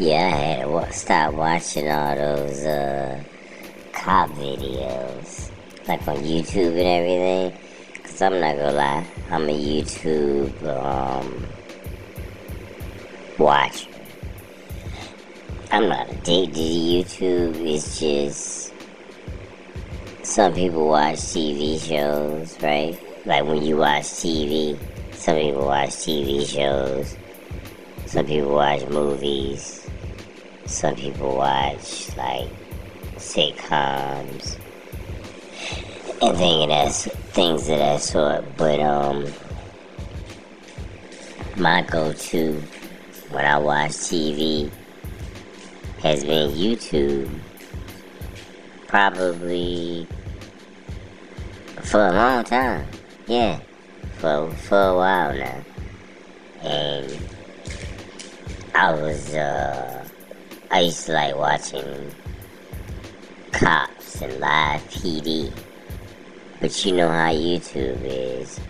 Yeah, I had to stop watching all those uh, cop videos, like on YouTube and everything. Cause I'm not gonna lie, I'm a YouTube um, watcher. I'm not addicted to YouTube. It's just some people watch TV shows, right? Like when you watch TV, some people watch TV shows. Some people watch movies. Some people watch like sitcoms and things of that things of that sort. But um, my go-to when I watch TV has been YouTube. Probably for a long time. Yeah, for for a while now, and I was uh I used to like watching cops and live PD. But you know how YouTube is.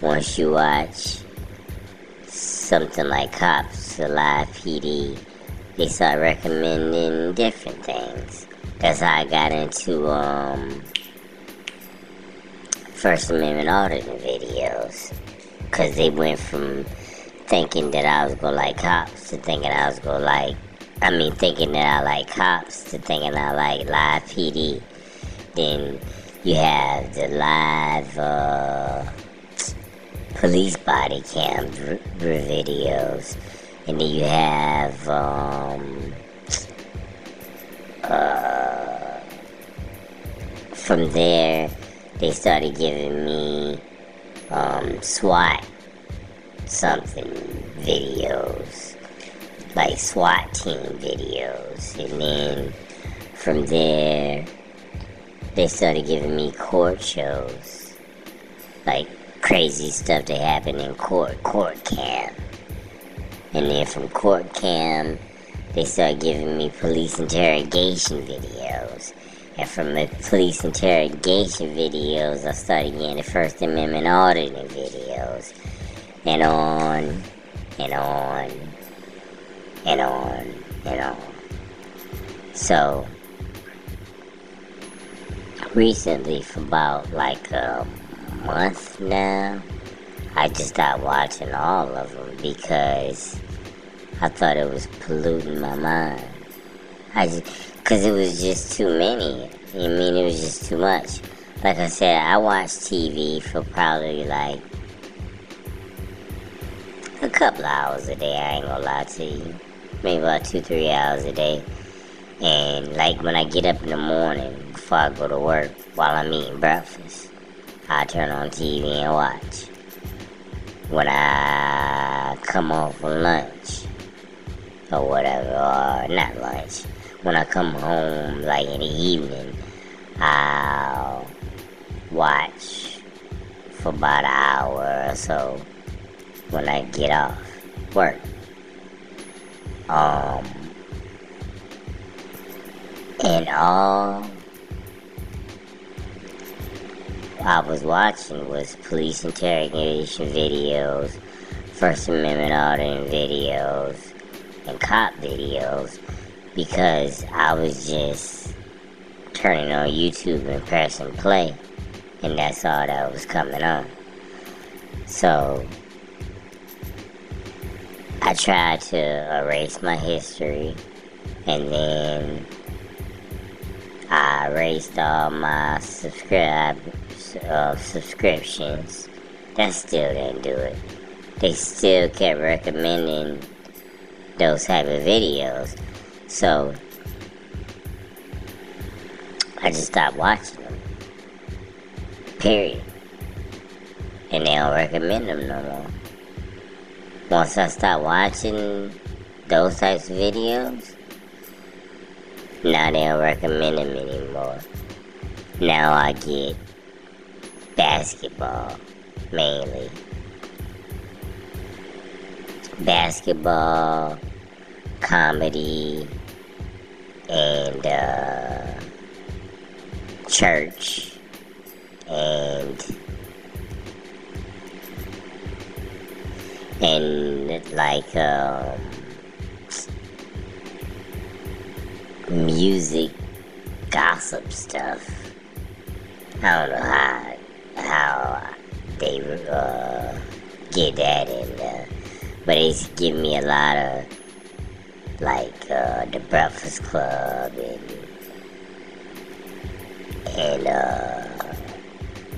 Once you watch something like cops or live PD, they start recommending different things. That's how I got into um, First Amendment auditing videos. Because they went from thinking that I was going to like cops to thinking I was going to like I mean, thinking that I like cops to thinking I like live PD. Then you have the live uh, police body cam v- videos. And then you have um, uh, from there they started giving me um, SWAT something videos like SWAT team videos. And then from there, they started giving me court shows. Like crazy stuff that happened in court, court cam. And then from court cam, they started giving me police interrogation videos. And from the police interrogation videos, I started getting the First Amendment auditing videos. And on and on and on and on. So, recently, for about like a month now, I just stopped watching all of them because I thought it was polluting my mind. I just, cause it was just too many. I mean, it was just too much. Like I said, I watch TV for probably like a couple hours a day. I ain't gonna lie to you maybe about two, three hours a day. And like when I get up in the morning before I go to work, while I'm eating breakfast, I turn on TV and watch. When I come home from lunch, or whatever, or not lunch, when I come home like in the evening, I'll watch for about an hour or so when I get off work. Um, and all I was watching was police interrogation videos, First Amendment auditing videos, and cop videos because I was just turning on YouTube and pressing play, and that's all that was coming on. So I tried to erase my history, and then I erased all my subscribe uh, subscriptions. That still didn't do it. They still kept recommending those type of videos, so I just stopped watching them. Period. And they don't recommend them no more once I start watching those types of videos, now they don't recommend them anymore. Now I get basketball mainly. Basketball, comedy, and uh, church, and and like um, music gossip stuff. I don't know how how they uh, get that in there, but it's give me a lot of like uh, the Breakfast Club and and uh,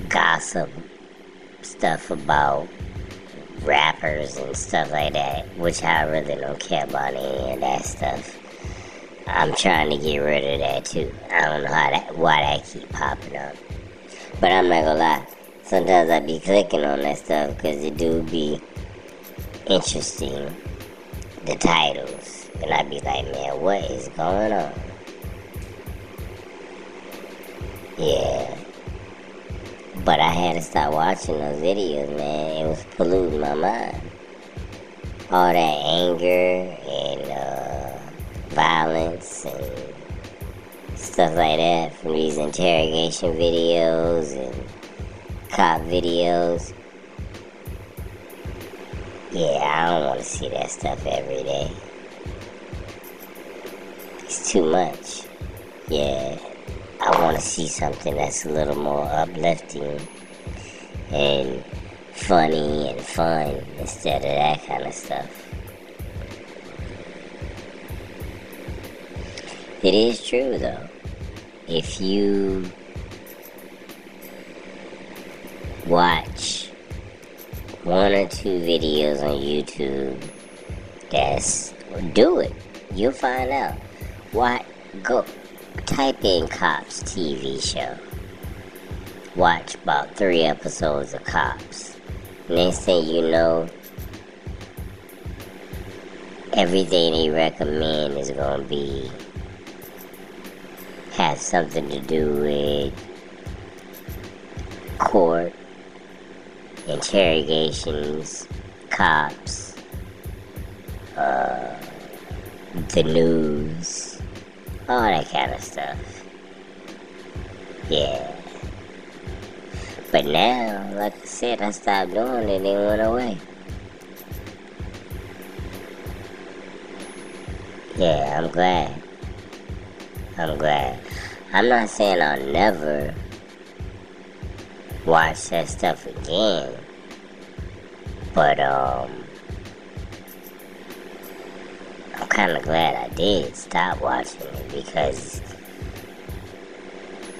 gossip stuff about rappers and stuff like that, which I really don't care about any of that stuff. I'm trying to get rid of that too. I don't know how that why that keep popping up, but I'm not gonna lie. Sometimes I be clicking on that stuff because it do be interesting, the titles, and I be like, man, what is going on? Yeah. But I had to stop watching those videos, man. It was polluting my mind. All that anger and uh, violence and stuff like that from these interrogation videos and cop videos. Yeah, I don't want to see that stuff every day. It's too much. Yeah. I want to see something that's a little more uplifting and funny and fun instead of that kind of stuff. It is true though. If you watch one or two videos on YouTube, that's do it. You'll find out. What go type in Cops TV show. Watch about three episodes of Cops. Next thing you know, everything they recommend is gonna be have something to do with court, interrogations, cops, uh, the news all that kind of stuff. Yeah. But now, like I said, I stopped doing it and it went away. Yeah, I'm glad. I'm glad. I'm not saying I'll never watch that stuff again. But, um, kind of glad I did stop watching it because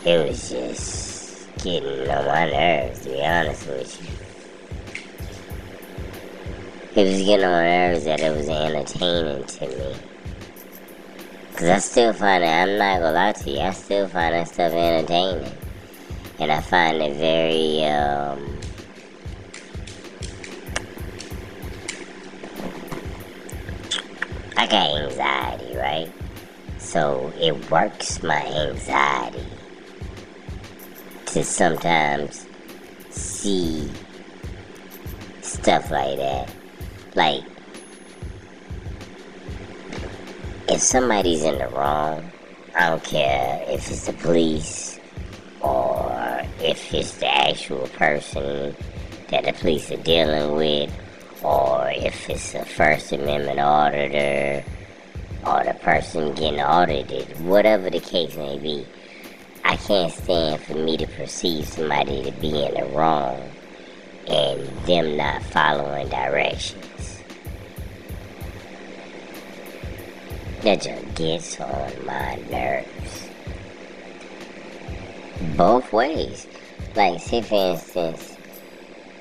it was just getting on my nerves, to be honest with you. It was getting on my nerves that it was entertaining to me. Because I still find it, I'm not gonna lie to you, I still find that stuff entertaining. And I find it very, um, I got anxiety, right? So it works my anxiety to sometimes see stuff like that. Like, if somebody's in the wrong, I don't care if it's the police or if it's the actual person that the police are dealing with or if it's a First Amendment auditor, or the person getting audited, whatever the case may be, I can't stand for me to perceive somebody to be in the wrong and them not following directions. That just gets on my nerves. Both ways. Like, say for instance,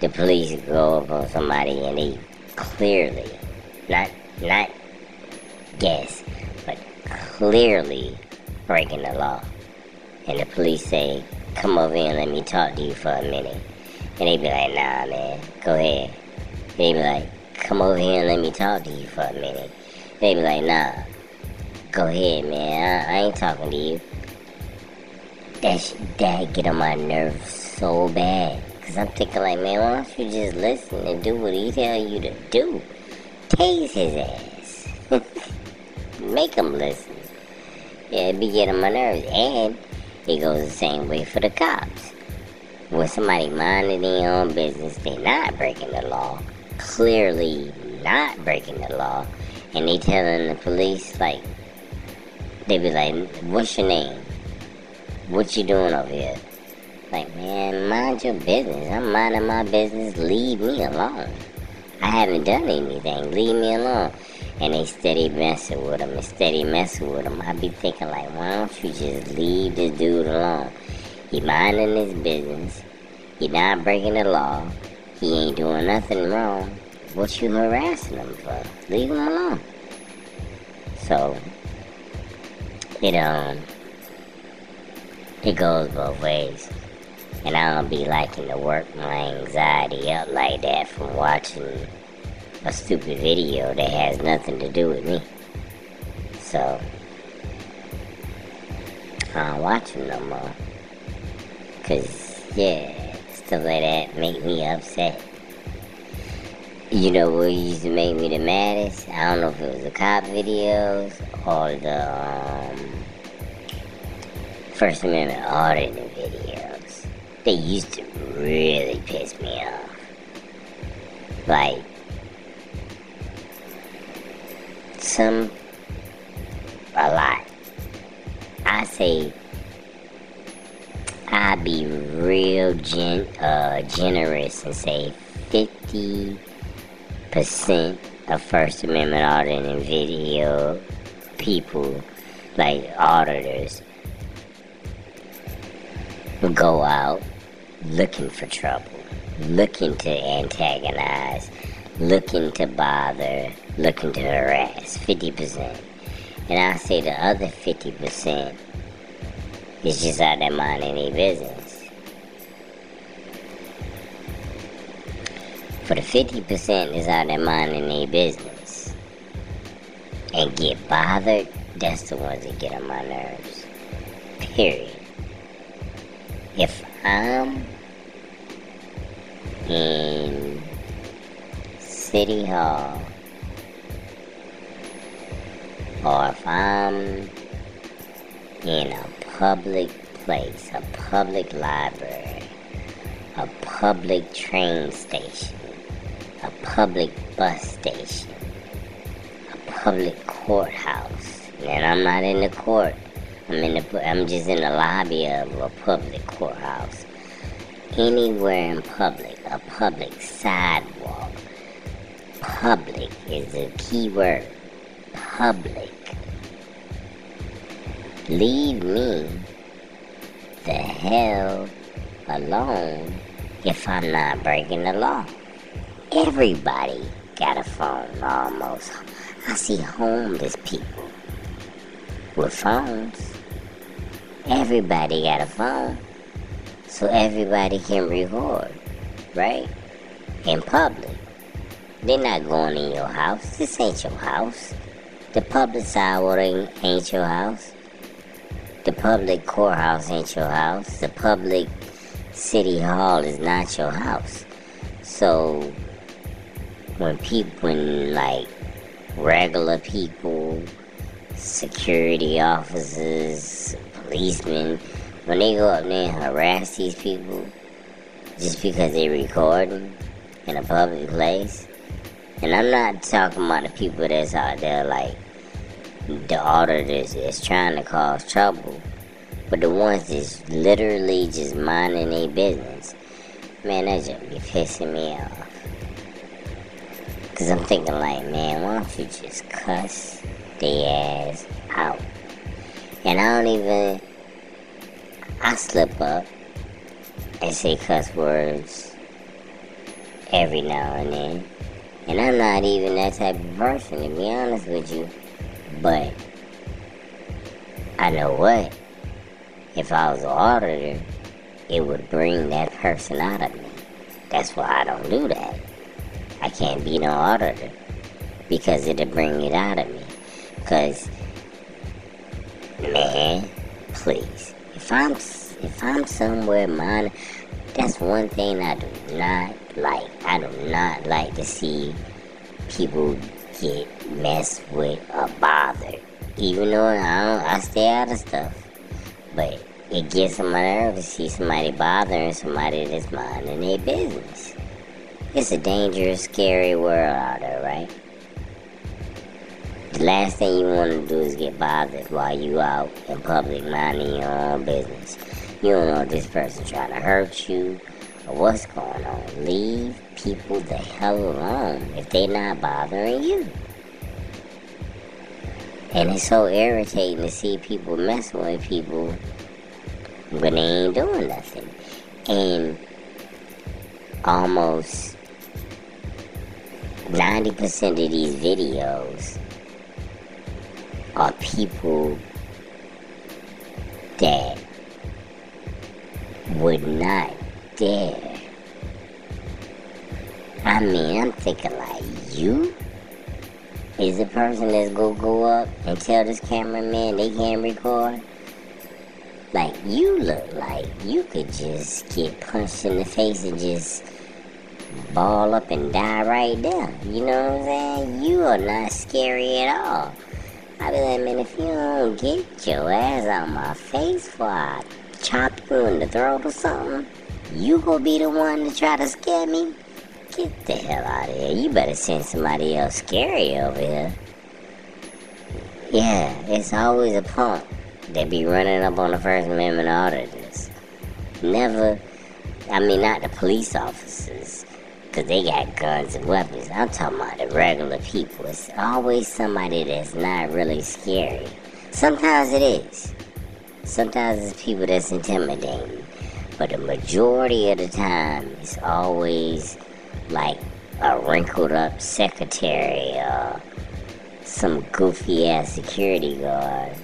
the police go up on somebody and they clearly, not not guess, but clearly breaking the law. And the police say, come over here and let me talk to you for a minute. And they be like, nah, man, go ahead. They be like, come over here and let me talk to you for a minute. They be like, nah, go ahead, man, I, I ain't talking to you. That, that get on my nerves so bad. Cause I'm thinking like, man, why don't you just listen and do what he tell you to do? Tase his ass. Make him listen. Yeah, it be getting my nerves. And it goes the same way for the cops. When somebody minding their own business, they're not breaking the law. Clearly not breaking the law. And they telling the police like, they be like, "What's your name? What you doing over here?" Like, man, mind your business. I'm minding my business. Leave me alone. I haven't done anything. Leave me alone. And they steady messing with him and steady messing with him. I be thinking like, why don't you just leave this dude alone? He minding his business. He not breaking the law. He ain't doing nothing wrong. What you harassing him for? Leave him alone. So it um it goes both ways. And I don't be liking to work my anxiety up like that from watching a stupid video that has nothing to do with me. So, I don't watch them no more. Cause, yeah, stuff like that make me upset. You know what used to make me the maddest? I don't know if it was the cop videos or the um, First Amendment auditing videos. They used to really piss me off. Like, some, a lot. I say, I be real gen, uh, generous and say 50% of First Amendment auditing video people, like auditors, go out looking for trouble, looking to antagonize, looking to bother, looking to harass. 50%. And I say the other 50% is just out there minding their business. For the 50% is out there minding their business and get bothered, that's the ones that get on my nerves. Period. If I'm in City Hall, or if I'm in a public place, a public library, a public train station, a public bus station, a public courthouse, and I'm not in the court. I'm in the, I'm just in the lobby of a public courthouse. Anywhere in public, a public sidewalk. Public is the key word. Public. Leave me the hell alone if I'm not breaking the law. Everybody got a phone almost. I see homeless people with phones. Everybody got a phone so everybody can record, right? In public. They're not going in your house. This ain't your house. The public sidewalk ain't, your house. The public courthouse ain't your house. The public city hall is not your house. So when people, when like regular people, security officers, policemen, when they go up there and harass these people just because they're recording in a public place, and I'm not talking about the people that's out there like the auditors is trying to cause trouble, but the ones that's literally just minding their business, man, that just be pissing me off. Cause I'm thinking like, man, why don't you just cuss their ass out? And I don't even I slip up and say cuss words every now and then. And I'm not even that type of person, to be honest with you. But I know what? If I was an auditor, it would bring that person out of me. That's why I don't do that. I can't be no auditor because it'll bring it out of me. Because, man, please if I'm if I'm somewhere mine, that's one thing I do not like. I do not like to see people get messed with or bothered. Even though I I stay out of stuff, but it gets on my nerves to see somebody bothering somebody that's minding their business. It's a dangerous, scary world out there, right? The last thing you want to do is get bothered while you out in public minding your own business. You don't know if this person trying to hurt you or what's going on. Leave people the hell alone if they're not bothering you. And it's so irritating to see people messing with people when they ain't doing nothing. And almost 90% of these videos are people that would not dare. I mean, I'm thinking like you is the person that's gonna go up and tell this cameraman they can't record. Like you look like you could just get punched in the face and just ball up and die right there. You know what I'm saying? You are not scary at all. I be like, man, if you don't get your ass out my face I chop you in the throat or something, you gonna be the one to try to scare me? Get the hell out of here. You better send somebody else scary over here. Yeah, it's always a punk that be running up on the First Amendment auditors. Never, I mean, not the police officers, because they got guns and weapons. I'm talking about the regular people. It's always somebody that's not really scary. Sometimes it is. Sometimes it's people that's intimidating. But the majority of the time, it's always like a wrinkled up secretary or some goofy ass security guard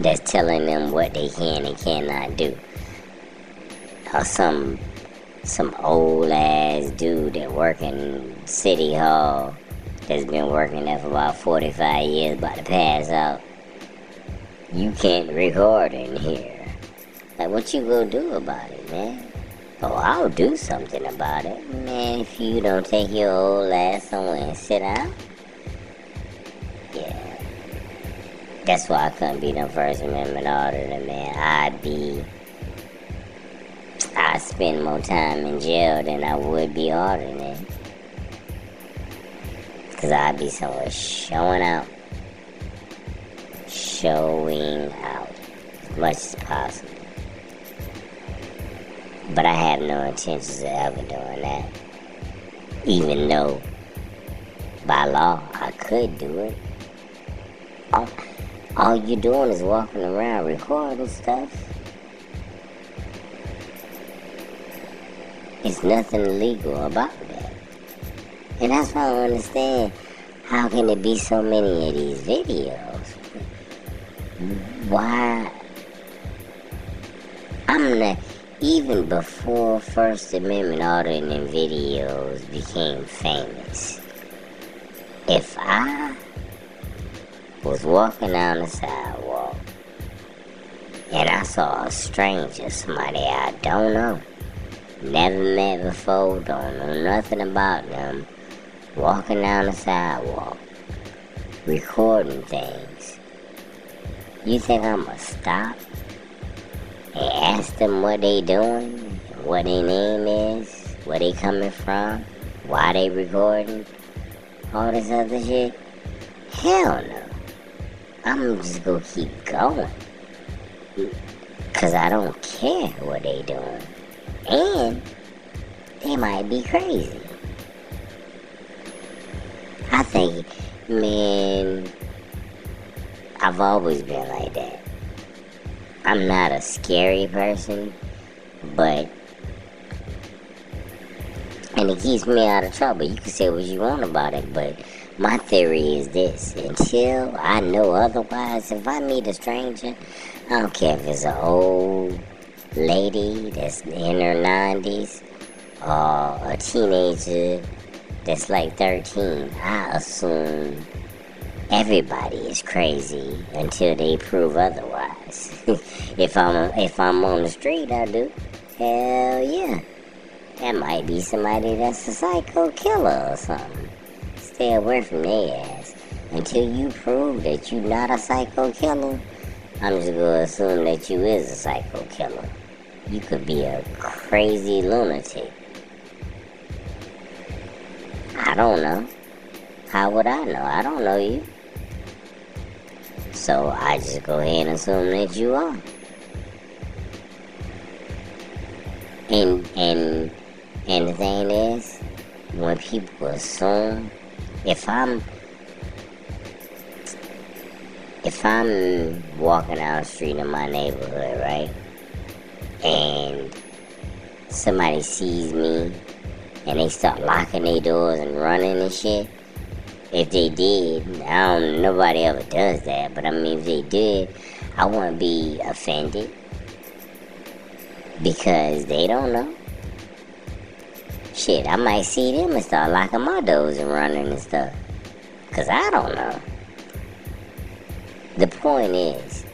that's telling them what they can and cannot do. Or some some old ass dude that work in City Hall that's been working there for about 45 years about to pass out. You can't record in here. Like what you gonna do about it, man? Oh, I'll do something about it. Man, if you don't take your old ass somewhere and sit down. Yeah. That's why I couldn't be no First Amendment auditor, man. I'd be. I spend more time in jail than I would be auditing. Because I'd be somewhere showing out. Showing out as much as possible. But I have no intentions of ever doing that. Even though by law I could do it. All, all you're doing is walking around recording stuff. It's nothing illegal about that. And that's why I don't understand how can there be so many of these videos? Why? I'm not even before First Amendment auditing videos became famous, if I was walking down the sidewalk and I saw a stranger, somebody I don't know, never met before, don't know nothing about them, walking down the sidewalk, recording things, you think I'm gonna stop? and ask them what they doing, what their name is, where they coming from, why they recording, all this other shit? Hell no. I'm just gonna keep going. Cause I don't care what they doing. And they might be crazy. I think, man, I've always been like that. I'm not a scary person, but and it keeps me out of trouble. You can say what you want about it, but my theory is this: until I know otherwise, if I meet a stranger, I don't care if it's an old lady that's in her nineties or a teenager that's like thirteen. I assume everybody is crazy until they prove otherwise. if I'm if I'm on the street, I do. Hell yeah. That might be somebody that's a psycho killer or something. Stay away from their ass. Until you prove that you're not a psycho killer, I'm just gonna assume that you is a psycho killer. You could be a crazy lunatic. I don't know. How would I know? I don't know you. So I just go ahead and assume that you are. And and and the thing is, when people assume, if I'm if I'm walking down the street in my neighborhood, right, and somebody sees me and they start locking their doors and running and shit, if they did, I don't, nobody ever does that, but I mean, if they did, I wouldn't be offended because they don't know. Shit, I might see them and start locking my doors and running and stuff. Cause I don't know. The point is,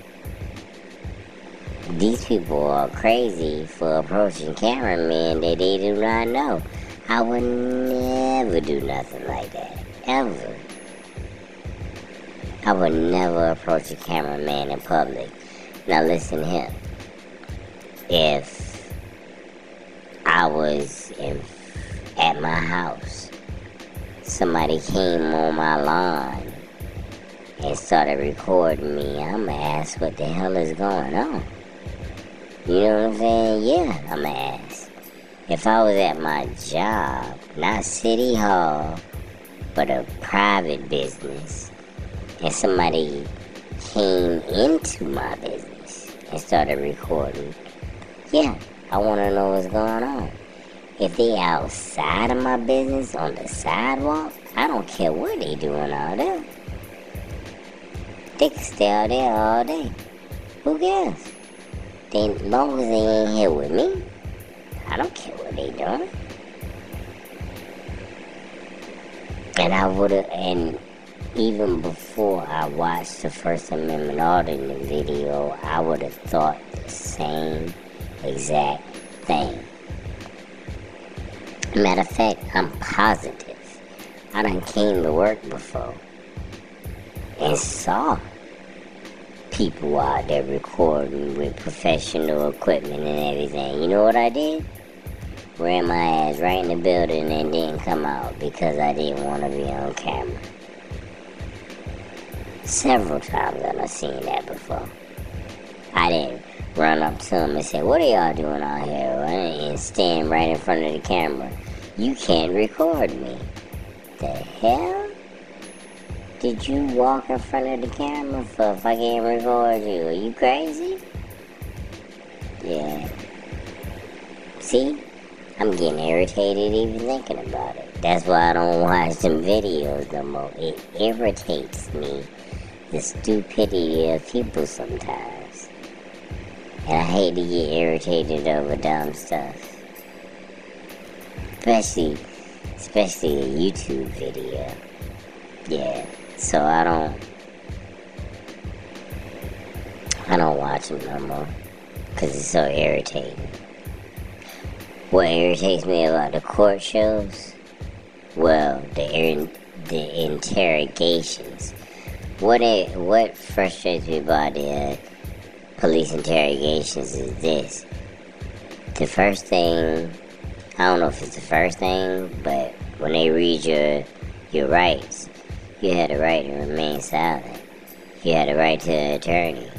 these people are crazy for approaching cameramen that they do not know. I would never do nothing like that. Ever. I would never approach a cameraman in public. Now listen here. If I was in, at my house, somebody came on my lawn and started recording me, I'ma ask what the hell is going on. You know what I'm saying? Yeah, I'ma ask. If I was at my job, not City Hall, but a private business, and somebody came into my business and started recording, yeah, I want to know what's going on. If they outside of my business on the sidewalk, I don't care what they doing out there. They can stay out there all day. Who cares? They, long as they ain't here with me, I don't care what they doing. And I would have, and even before I watched the First Amendment Audit video, I would have thought the same exact thing. Matter of fact, I'm positive. I done came to work before and saw people out there recording with professional equipment and everything. You know what I did? Ran my ass right in the building and didn't come out because I didn't want to be on camera. Several times I've seen that before. I didn't run up to them and say, What are y'all doing out here? And stand right in front of the camera. You can't record me. The hell? Did you walk in front of the camera for if I can't record you? Are you crazy? Yeah. See? I'm getting irritated even thinking about it. That's why I don't watch them videos no more. It irritates me, the stupidity of people sometimes. And I hate to get irritated over dumb stuff. Especially, especially a YouTube video. Yeah. So I don't I don't watch them no more because it's so irritating. What irritates me about the court shows? Well, the the interrogations. What it, what frustrates me about the uh, police interrogations is this. The first thing, I don't know if it's the first thing, but when they read your your rights, you had a right to remain silent. You had a right to an attorney.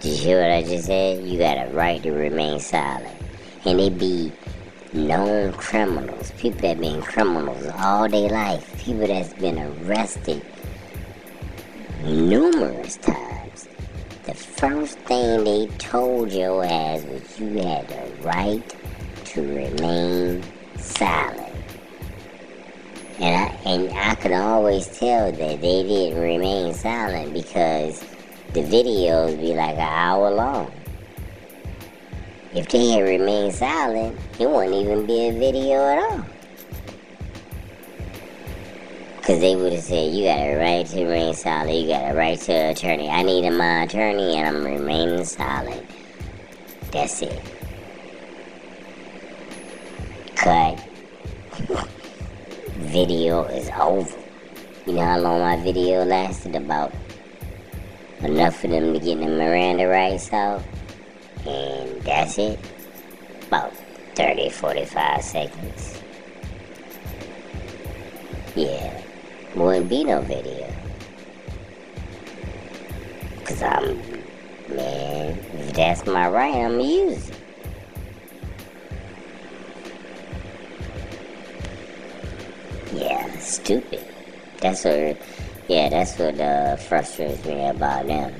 Did you hear what I just said? You got a right to remain silent. And they be known criminals, people that been criminals all their life, people that's been arrested numerous times. The first thing they told your ass was you had the right to remain silent. And I, and I could always tell that they didn't remain silent because the videos be like an hour long. If they had remained silent, it wouldn't even be a video at all. Because they would have said, you got a right to remain silent, you got a right to an attorney. I need my attorney and I'm remaining silent. That's it. Cut. video is over. You know how long my video lasted? About enough for them to get the Miranda rights out. And that's it. About 30, 45 seconds. Yeah. wouldn't be no video. Cause I'm, man, if that's my right, I'm gonna use it. Yeah, stupid. That's what, yeah, that's what uh, frustrates me about them.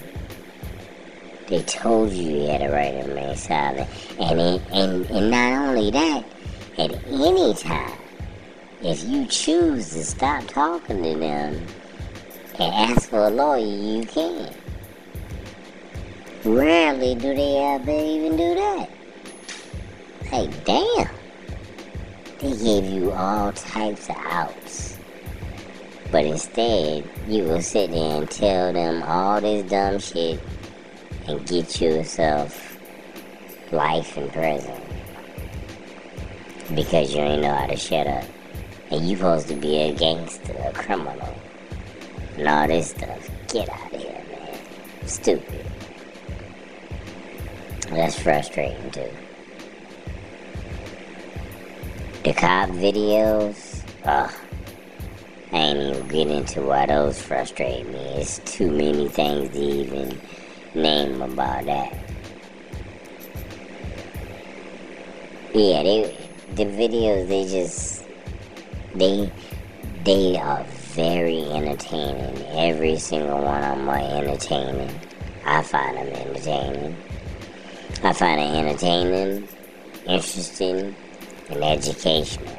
They told you you had a right to remain silent, and it, and and not only that, at any time, if you choose to stop talking to them and ask for a lawyer, you can. Rarely do they ever even do that. Like, damn. They gave you all types of outs. But instead, you will sit there and tell them all this dumb shit and get yourself life in prison. Because you ain't know how to shut up. And you supposed to be a gangster, a criminal, and all this stuff. Get out of here, man. Stupid. That's frustrating too. The cop videos, ugh. I ain't even get into why those frustrate me. It's too many things to even name about that. Yeah, they the videos they just they they are very entertaining. Every single one of them are entertaining. I find them entertaining. I find it entertaining, interesting, and educational.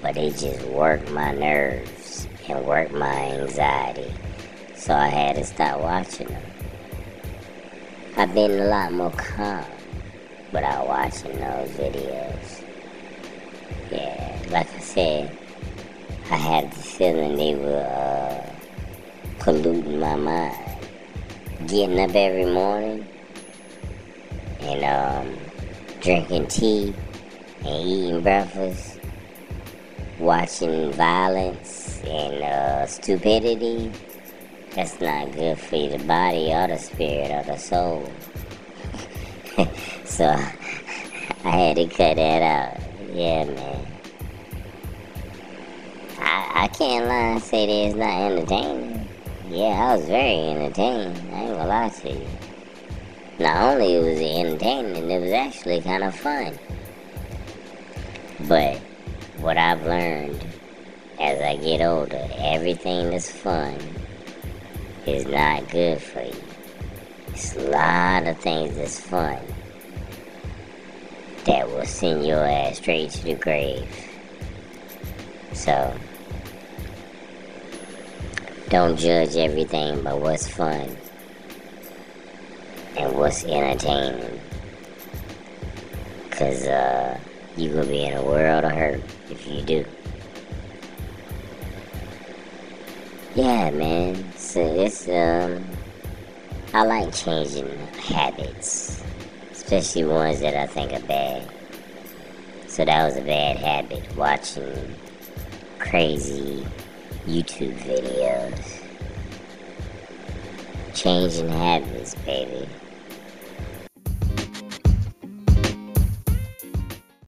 But they just work my nerves and work my anxiety. So I had to stop watching them. I've been a lot more calm without watching those videos. Yeah, like I said, I had the feeling they were uh, polluting my mind. Getting up every morning and um, drinking tea and eating breakfast, watching violence and uh, stupidity. That's not good for the body or the spirit or the soul. so I had to cut that out. Yeah, man. I, I can't lie and say that it's not entertaining. Yeah, I was very entertained. I ain't gonna lie to you. Not only was it entertaining, it was actually kind of fun. But what I've learned as I get older, everything that's fun is not good for you. It's a lot of things that's fun that will send your ass straight to the grave. So, don't judge everything by what's fun and what's entertaining. Cause uh, you gonna be in a world of hurt if you do. Yeah, man. It's um, I like changing habits, especially ones that I think are bad. So that was a bad habit, watching crazy YouTube videos. Changing habits, baby.